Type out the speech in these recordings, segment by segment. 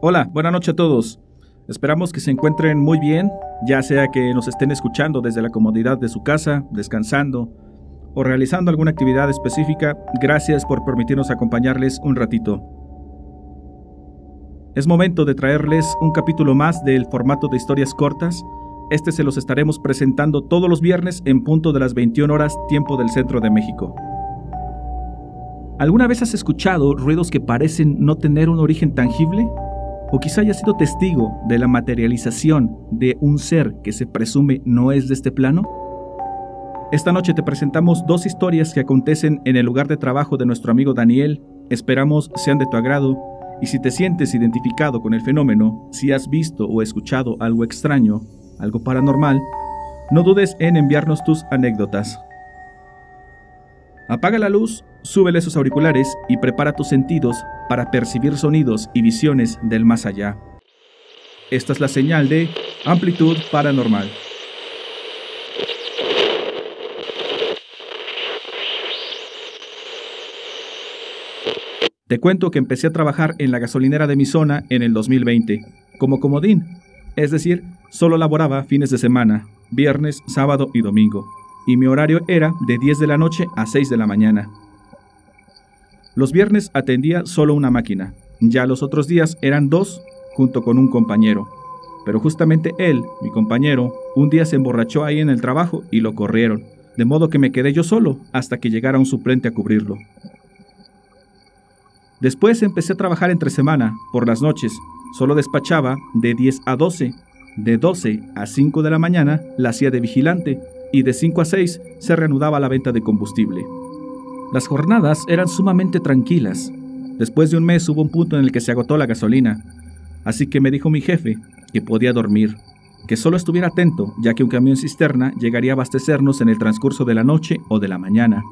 Hola, buenas noches a todos. Esperamos que se encuentren muy bien, ya sea que nos estén escuchando desde la comodidad de su casa, descansando o realizando alguna actividad específica. Gracias por permitirnos acompañarles un ratito. Es momento de traerles un capítulo más del formato de historias cortas. Este se los estaremos presentando todos los viernes en punto de las 21 horas tiempo del centro de México. ¿Alguna vez has escuchado ruidos que parecen no tener un origen tangible? ¿O quizá hayas sido testigo de la materialización de un ser que se presume no es de este plano? Esta noche te presentamos dos historias que acontecen en el lugar de trabajo de nuestro amigo Daniel. Esperamos sean de tu agrado y si te sientes identificado con el fenómeno, si has visto o escuchado algo extraño, algo paranormal, no dudes en enviarnos tus anécdotas. Apaga la luz, súbele sus auriculares y prepara tus sentidos para percibir sonidos y visiones del más allá. Esta es la señal de amplitud paranormal. Te cuento que empecé a trabajar en la gasolinera de mi zona en el 2020, como comodín, es decir, solo laboraba fines de semana, viernes, sábado y domingo y mi horario era de 10 de la noche a 6 de la mañana. Los viernes atendía solo una máquina, ya los otros días eran dos junto con un compañero. Pero justamente él, mi compañero, un día se emborrachó ahí en el trabajo y lo corrieron, de modo que me quedé yo solo hasta que llegara un suplente a cubrirlo. Después empecé a trabajar entre semana, por las noches, solo despachaba de 10 a 12. De 12 a 5 de la mañana la hacía de vigilante y de 5 a 6 se reanudaba la venta de combustible. Las jornadas eran sumamente tranquilas. Después de un mes hubo un punto en el que se agotó la gasolina, así que me dijo mi jefe que podía dormir, que solo estuviera atento, ya que un camión cisterna llegaría a abastecernos en el transcurso de la noche o de la mañana.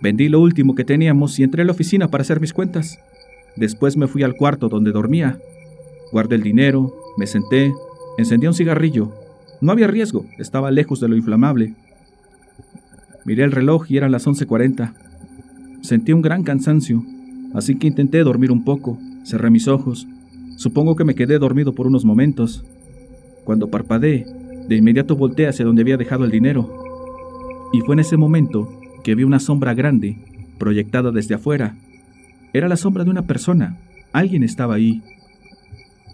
Vendí lo último que teníamos y entré a la oficina para hacer mis cuentas. Después me fui al cuarto donde dormía. Guardé el dinero, me senté, encendí un cigarrillo no había riesgo, estaba lejos de lo inflamable. Miré el reloj y eran las 11:40. Sentí un gran cansancio, así que intenté dormir un poco. Cerré mis ojos. Supongo que me quedé dormido por unos momentos. Cuando parpadeé, de inmediato volteé hacia donde había dejado el dinero. Y fue en ese momento que vi una sombra grande, proyectada desde afuera. Era la sombra de una persona. Alguien estaba ahí.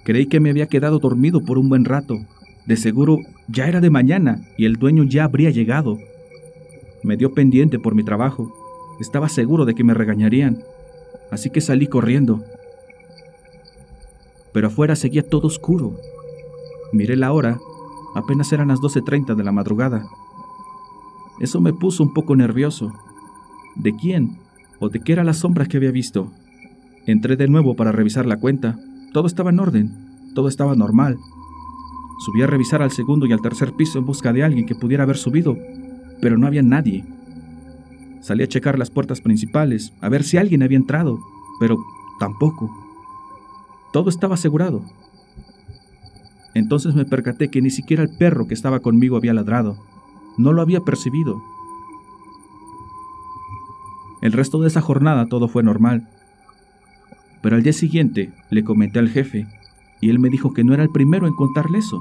Creí que me había quedado dormido por un buen rato, de seguro ya era de mañana y el dueño ya habría llegado. Me dio pendiente por mi trabajo. Estaba seguro de que me regañarían, así que salí corriendo. Pero afuera seguía todo oscuro. Miré la hora, apenas eran las 12.30 de la madrugada. Eso me puso un poco nervioso. ¿De quién o de qué era la sombra que había visto? Entré de nuevo para revisar la cuenta. Todo estaba en orden, todo estaba normal. Subí a revisar al segundo y al tercer piso en busca de alguien que pudiera haber subido, pero no había nadie. Salí a checar las puertas principales, a ver si alguien había entrado, pero tampoco. Todo estaba asegurado. Entonces me percaté que ni siquiera el perro que estaba conmigo había ladrado. No lo había percibido. El resto de esa jornada todo fue normal. Pero al día siguiente le comenté al jefe y él me dijo que no era el primero en contarle eso,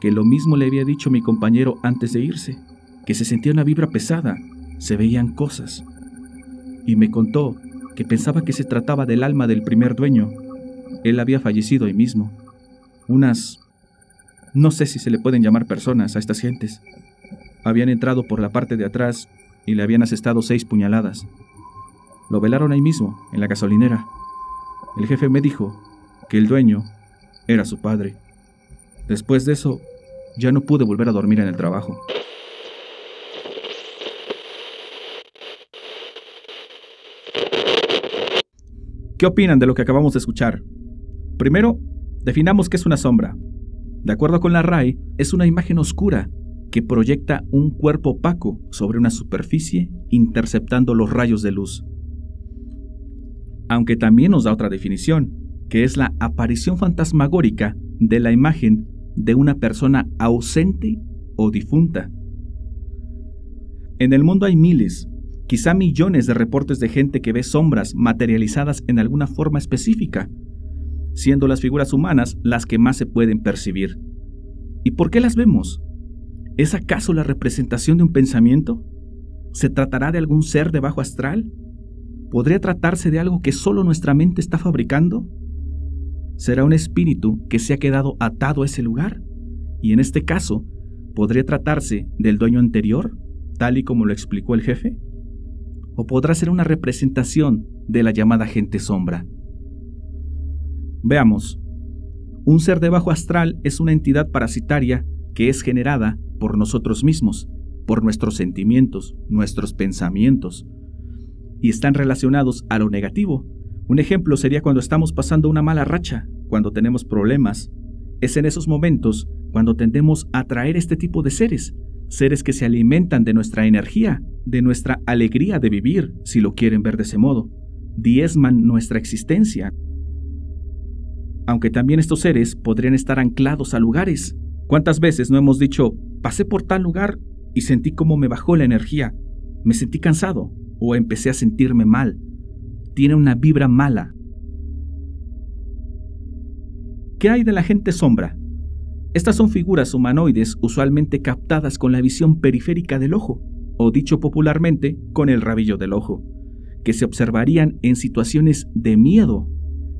que lo mismo le había dicho mi compañero antes de irse, que se sentía una vibra pesada, se veían cosas. Y me contó que pensaba que se trataba del alma del primer dueño. Él había fallecido ahí mismo. Unas... no sé si se le pueden llamar personas a estas gentes. Habían entrado por la parte de atrás y le habían asestado seis puñaladas. Lo velaron ahí mismo, en la gasolinera. El jefe me dijo que el dueño era su padre. Después de eso, ya no pude volver a dormir en el trabajo. ¿Qué opinan de lo que acabamos de escuchar? Primero, definamos qué es una sombra. De acuerdo con la RAI, es una imagen oscura que proyecta un cuerpo opaco sobre una superficie interceptando los rayos de luz. Aunque también nos da otra definición, que es la aparición fantasmagórica de la imagen de una persona ausente o difunta. En el mundo hay miles, quizá millones de reportes de gente que ve sombras materializadas en alguna forma específica, siendo las figuras humanas las que más se pueden percibir. ¿Y por qué las vemos? ¿Es acaso la representación de un pensamiento? ¿Se tratará de algún ser de bajo astral? ¿Podría tratarse de algo que solo nuestra mente está fabricando? ¿Será un espíritu que se ha quedado atado a ese lugar? Y en este caso, ¿podría tratarse del dueño anterior, tal y como lo explicó el jefe? ¿O podrá ser una representación de la llamada gente sombra? Veamos. Un ser de bajo astral es una entidad parasitaria que es generada por nosotros mismos, por nuestros sentimientos, nuestros pensamientos, y están relacionados a lo negativo. Un ejemplo sería cuando estamos pasando una mala racha, cuando tenemos problemas. Es en esos momentos cuando tendemos a atraer este tipo de seres, seres que se alimentan de nuestra energía, de nuestra alegría de vivir, si lo quieren ver de ese modo, diezman nuestra existencia. Aunque también estos seres podrían estar anclados a lugares. ¿Cuántas veces no hemos dicho, pasé por tal lugar y sentí cómo me bajó la energía, me sentí cansado o empecé a sentirme mal? Tiene una vibra mala. ¿Qué hay de la gente sombra? Estas son figuras humanoides usualmente captadas con la visión periférica del ojo, o dicho popularmente, con el rabillo del ojo, que se observarían en situaciones de miedo.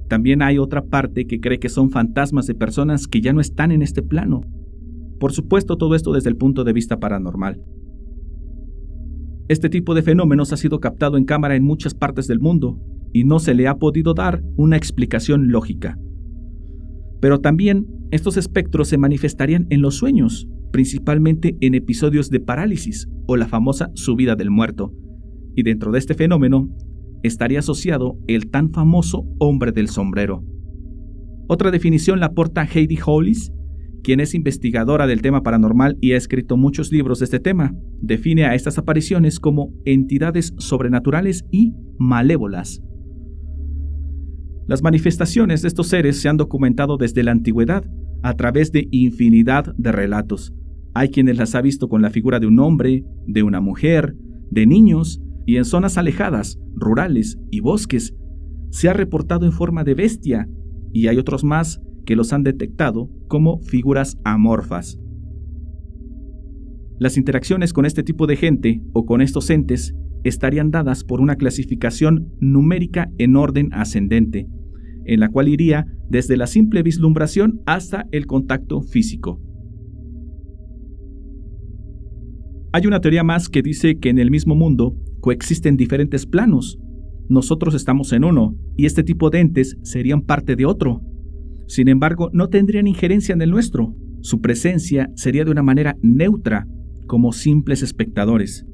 También hay otra parte que cree que son fantasmas de personas que ya no están en este plano. Por supuesto, todo esto desde el punto de vista paranormal. Este tipo de fenómenos ha sido captado en cámara en muchas partes del mundo y no se le ha podido dar una explicación lógica. Pero también estos espectros se manifestarían en los sueños, principalmente en episodios de parálisis o la famosa subida del muerto. Y dentro de este fenómeno estaría asociado el tan famoso hombre del sombrero. Otra definición la aporta Heidi Hollis, quien es investigadora del tema paranormal y ha escrito muchos libros de este tema. Define a estas apariciones como entidades sobrenaturales y malévolas. Las manifestaciones de estos seres se han documentado desde la antigüedad a través de infinidad de relatos. Hay quienes las ha visto con la figura de un hombre, de una mujer, de niños y en zonas alejadas, rurales y bosques. Se ha reportado en forma de bestia y hay otros más que los han detectado como figuras amorfas. Las interacciones con este tipo de gente o con estos entes estarían dadas por una clasificación numérica en orden ascendente, en la cual iría desde la simple vislumbración hasta el contacto físico. Hay una teoría más que dice que en el mismo mundo coexisten diferentes planos. Nosotros estamos en uno y este tipo de entes serían parte de otro. Sin embargo, no tendrían injerencia en el nuestro. Su presencia sería de una manera neutra, como simples espectadores.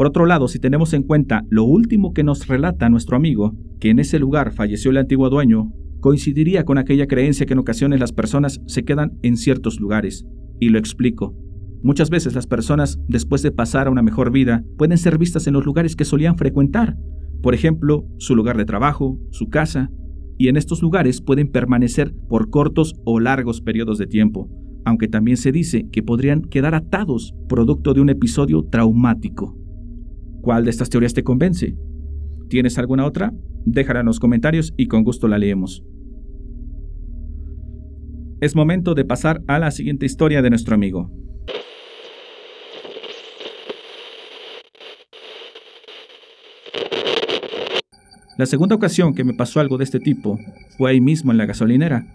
Por otro lado, si tenemos en cuenta lo último que nos relata nuestro amigo, que en ese lugar falleció el antiguo dueño, coincidiría con aquella creencia que en ocasiones las personas se quedan en ciertos lugares. Y lo explico. Muchas veces las personas, después de pasar a una mejor vida, pueden ser vistas en los lugares que solían frecuentar. Por ejemplo, su lugar de trabajo, su casa, y en estos lugares pueden permanecer por cortos o largos periodos de tiempo, aunque también se dice que podrían quedar atados producto de un episodio traumático. ¿Cuál de estas teorías te convence? ¿Tienes alguna otra? Déjala en los comentarios y con gusto la leemos. Es momento de pasar a la siguiente historia de nuestro amigo. La segunda ocasión que me pasó algo de este tipo fue ahí mismo en la gasolinera.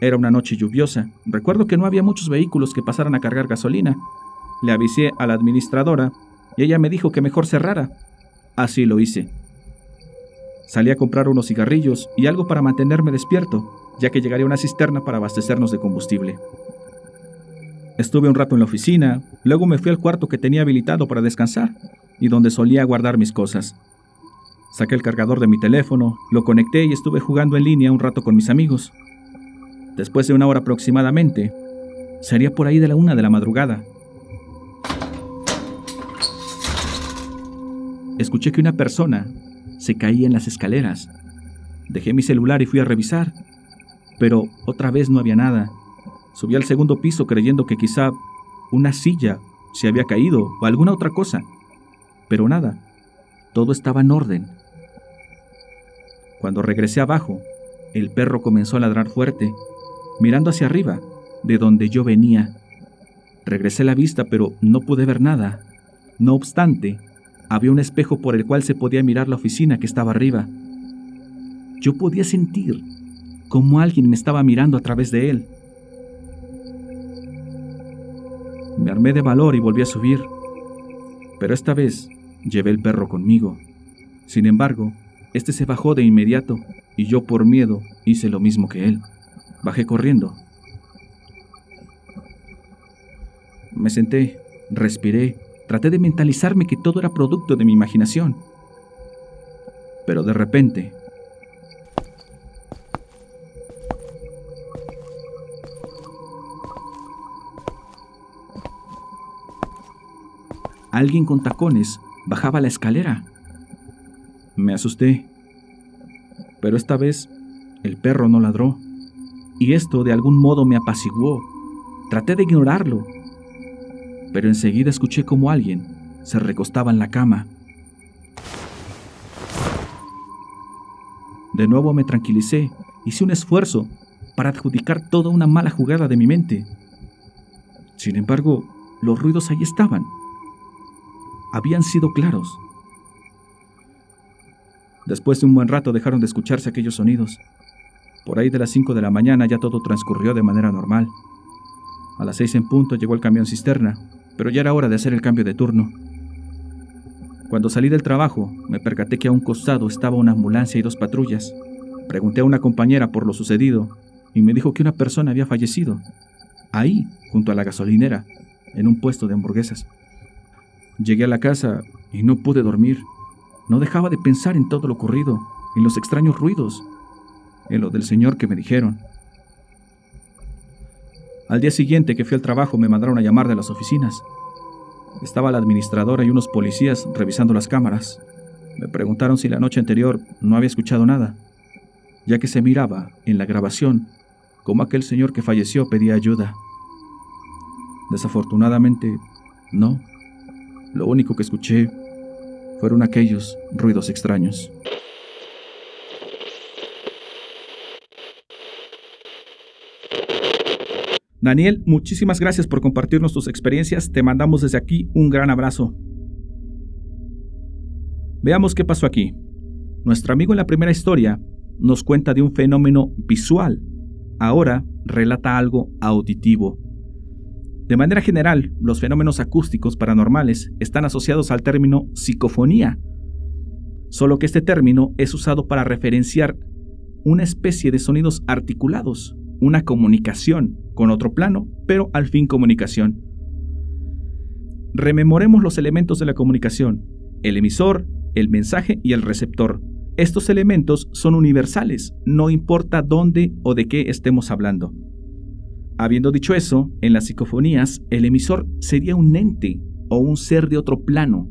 Era una noche lluviosa. Recuerdo que no había muchos vehículos que pasaran a cargar gasolina. Le avisé a la administradora y ella me dijo que mejor cerrara. Así lo hice. Salí a comprar unos cigarrillos y algo para mantenerme despierto, ya que llegaría una cisterna para abastecernos de combustible. Estuve un rato en la oficina, luego me fui al cuarto que tenía habilitado para descansar y donde solía guardar mis cosas. Saqué el cargador de mi teléfono, lo conecté y estuve jugando en línea un rato con mis amigos. Después de una hora aproximadamente, sería por ahí de la una de la madrugada, escuché que una persona se caía en las escaleras. Dejé mi celular y fui a revisar, pero otra vez no había nada. Subí al segundo piso creyendo que quizá una silla se había caído o alguna otra cosa, pero nada, todo estaba en orden. Cuando regresé abajo, el perro comenzó a ladrar fuerte, mirando hacia arriba, de donde yo venía. Regresé la vista, pero no pude ver nada. No obstante, había un espejo por el cual se podía mirar la oficina que estaba arriba. Yo podía sentir como alguien me estaba mirando a través de él. Me armé de valor y volví a subir, pero esta vez llevé el perro conmigo. Sin embargo, este se bajó de inmediato y yo por miedo hice lo mismo que él. Bajé corriendo. Me senté, respiré, traté de mentalizarme que todo era producto de mi imaginación. Pero de repente alguien con tacones bajaba la escalera. Me asusté, pero esta vez el perro no ladró, y esto de algún modo me apaciguó. Traté de ignorarlo, pero enseguida escuché como alguien se recostaba en la cama. De nuevo me tranquilicé, hice un esfuerzo para adjudicar toda una mala jugada de mi mente. Sin embargo, los ruidos ahí estaban habían sido claros. Después de un buen rato dejaron de escucharse aquellos sonidos. Por ahí de las 5 de la mañana ya todo transcurrió de manera normal. A las 6 en punto llegó el camión cisterna, pero ya era hora de hacer el cambio de turno. Cuando salí del trabajo, me percaté que a un costado estaba una ambulancia y dos patrullas. Pregunté a una compañera por lo sucedido y me dijo que una persona había fallecido, ahí, junto a la gasolinera, en un puesto de hamburguesas. Llegué a la casa y no pude dormir. No dejaba de pensar en todo lo ocurrido, en los extraños ruidos, en lo del señor que me dijeron. Al día siguiente que fui al trabajo me mandaron a llamar de las oficinas. Estaba la administradora y unos policías revisando las cámaras. Me preguntaron si la noche anterior no había escuchado nada, ya que se miraba en la grabación como aquel señor que falleció pedía ayuda. Desafortunadamente, no. Lo único que escuché fueron aquellos ruidos extraños. Daniel, muchísimas gracias por compartirnos tus experiencias. Te mandamos desde aquí un gran abrazo. Veamos qué pasó aquí. Nuestro amigo en la primera historia nos cuenta de un fenómeno visual. Ahora relata algo auditivo. De manera general, los fenómenos acústicos paranormales están asociados al término psicofonía, solo que este término es usado para referenciar una especie de sonidos articulados, una comunicación con otro plano, pero al fin comunicación. Rememoremos los elementos de la comunicación, el emisor, el mensaje y el receptor. Estos elementos son universales, no importa dónde o de qué estemos hablando. Habiendo dicho eso, en las psicofonías el emisor sería un ente o un ser de otro plano.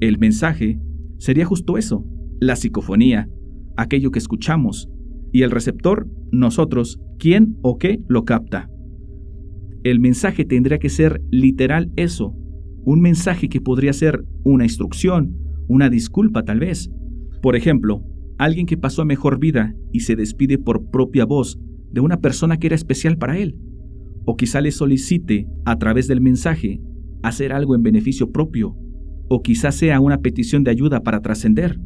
El mensaje sería justo eso, la psicofonía, aquello que escuchamos, y el receptor, nosotros, quién o qué lo capta. El mensaje tendría que ser literal eso, un mensaje que podría ser una instrucción, una disculpa tal vez. Por ejemplo, alguien que pasó a mejor vida y se despide por propia voz de una persona que era especial para él, o quizá le solicite, a través del mensaje, hacer algo en beneficio propio, o quizá sea una petición de ayuda para trascender.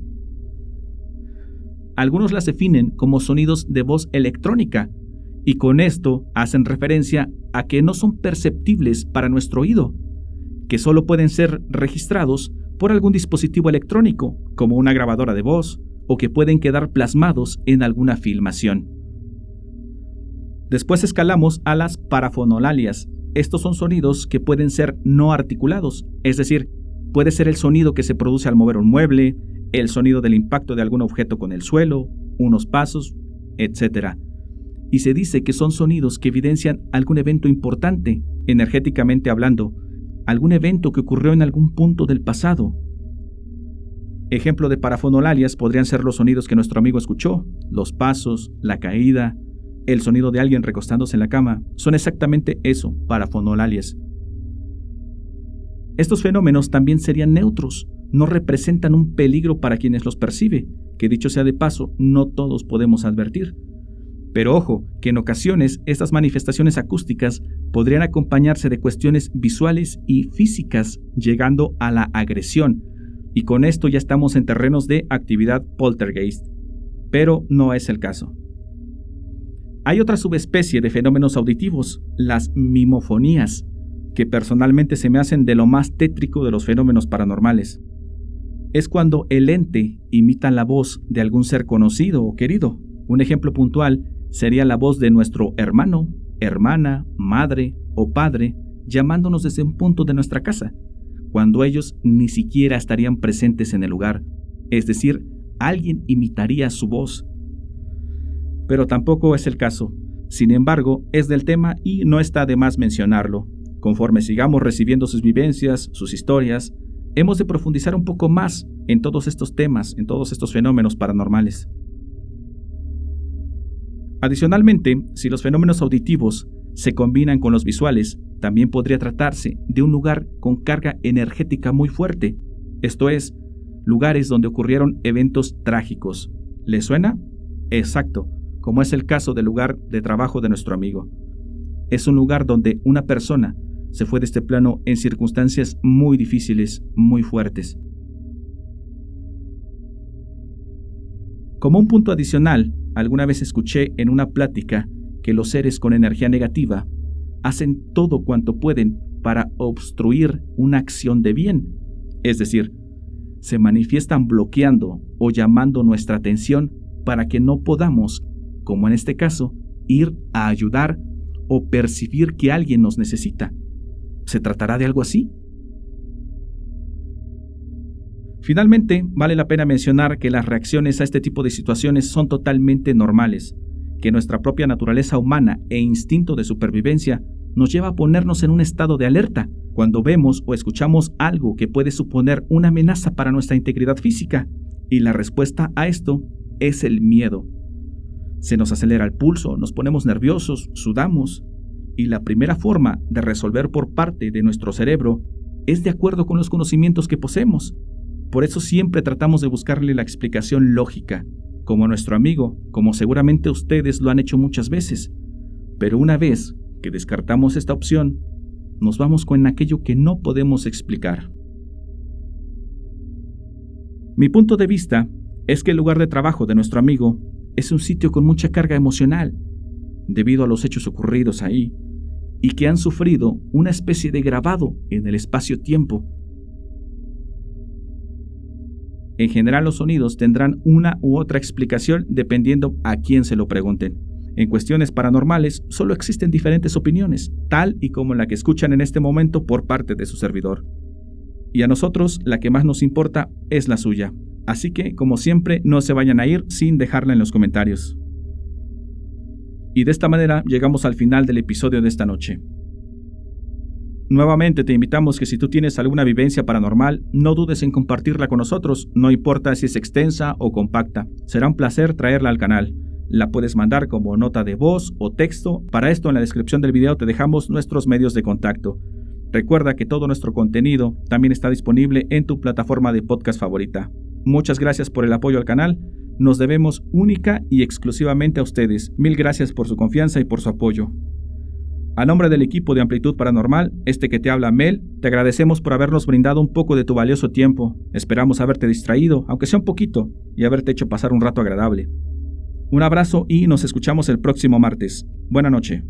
Algunos las definen como sonidos de voz electrónica, y con esto hacen referencia a que no son perceptibles para nuestro oído, que solo pueden ser registrados por algún dispositivo electrónico, como una grabadora de voz, o que pueden quedar plasmados en alguna filmación. Después escalamos a las parafonolalias. Estos son sonidos que pueden ser no articulados, es decir, puede ser el sonido que se produce al mover un mueble, el sonido del impacto de algún objeto con el suelo, unos pasos, etc. Y se dice que son sonidos que evidencian algún evento importante, energéticamente hablando, algún evento que ocurrió en algún punto del pasado. Ejemplo de parafonolalias podrían ser los sonidos que nuestro amigo escuchó, los pasos, la caída, el sonido de alguien recostándose en la cama, son exactamente eso, parafonolalias. Estos fenómenos también serían neutros, no representan un peligro para quienes los percibe, que dicho sea de paso, no todos podemos advertir. Pero ojo, que en ocasiones estas manifestaciones acústicas podrían acompañarse de cuestiones visuales y físicas, llegando a la agresión, y con esto ya estamos en terrenos de actividad poltergeist. Pero no es el caso. Hay otra subespecie de fenómenos auditivos, las mimofonías, que personalmente se me hacen de lo más tétrico de los fenómenos paranormales. Es cuando el ente imita la voz de algún ser conocido o querido. Un ejemplo puntual sería la voz de nuestro hermano, hermana, madre o padre llamándonos desde un punto de nuestra casa, cuando ellos ni siquiera estarían presentes en el lugar. Es decir, alguien imitaría su voz. Pero tampoco es el caso. Sin embargo, es del tema y no está de más mencionarlo. Conforme sigamos recibiendo sus vivencias, sus historias, hemos de profundizar un poco más en todos estos temas, en todos estos fenómenos paranormales. Adicionalmente, si los fenómenos auditivos se combinan con los visuales, también podría tratarse de un lugar con carga energética muy fuerte, esto es, lugares donde ocurrieron eventos trágicos. ¿Le suena? Exacto, como es el caso del lugar de trabajo de nuestro amigo. Es un lugar donde una persona se fue de este plano en circunstancias muy difíciles, muy fuertes. Como un punto adicional, alguna vez escuché en una plática que los seres con energía negativa hacen todo cuanto pueden para obstruir una acción de bien, es decir, se manifiestan bloqueando o llamando nuestra atención para que no podamos, como en este caso, ir a ayudar o percibir que alguien nos necesita. ¿Se tratará de algo así? Finalmente, vale la pena mencionar que las reacciones a este tipo de situaciones son totalmente normales, que nuestra propia naturaleza humana e instinto de supervivencia nos lleva a ponernos en un estado de alerta cuando vemos o escuchamos algo que puede suponer una amenaza para nuestra integridad física, y la respuesta a esto es el miedo. Se nos acelera el pulso, nos ponemos nerviosos, sudamos, y la primera forma de resolver por parte de nuestro cerebro es de acuerdo con los conocimientos que poseemos. Por eso siempre tratamos de buscarle la explicación lógica, como nuestro amigo, como seguramente ustedes lo han hecho muchas veces. Pero una vez que descartamos esta opción, nos vamos con aquello que no podemos explicar. Mi punto de vista es que el lugar de trabajo de nuestro amigo es un sitio con mucha carga emocional, debido a los hechos ocurridos ahí, y que han sufrido una especie de grabado en el espacio-tiempo. En general los sonidos tendrán una u otra explicación dependiendo a quién se lo pregunten. En cuestiones paranormales solo existen diferentes opiniones, tal y como la que escuchan en este momento por parte de su servidor. Y a nosotros la que más nos importa es la suya. Así que, como siempre, no se vayan a ir sin dejarla en los comentarios. Y de esta manera llegamos al final del episodio de esta noche. Nuevamente te invitamos que si tú tienes alguna vivencia paranormal, no dudes en compartirla con nosotros, no importa si es extensa o compacta. Será un placer traerla al canal. La puedes mandar como nota de voz o texto. Para esto en la descripción del video te dejamos nuestros medios de contacto. Recuerda que todo nuestro contenido también está disponible en tu plataforma de podcast favorita. Muchas gracias por el apoyo al canal nos debemos única y exclusivamente a ustedes. Mil gracias por su confianza y por su apoyo. A nombre del equipo de Amplitud Paranormal, este que te habla Mel, te agradecemos por habernos brindado un poco de tu valioso tiempo. Esperamos haberte distraído, aunque sea un poquito, y haberte hecho pasar un rato agradable. Un abrazo y nos escuchamos el próximo martes. Buena noche.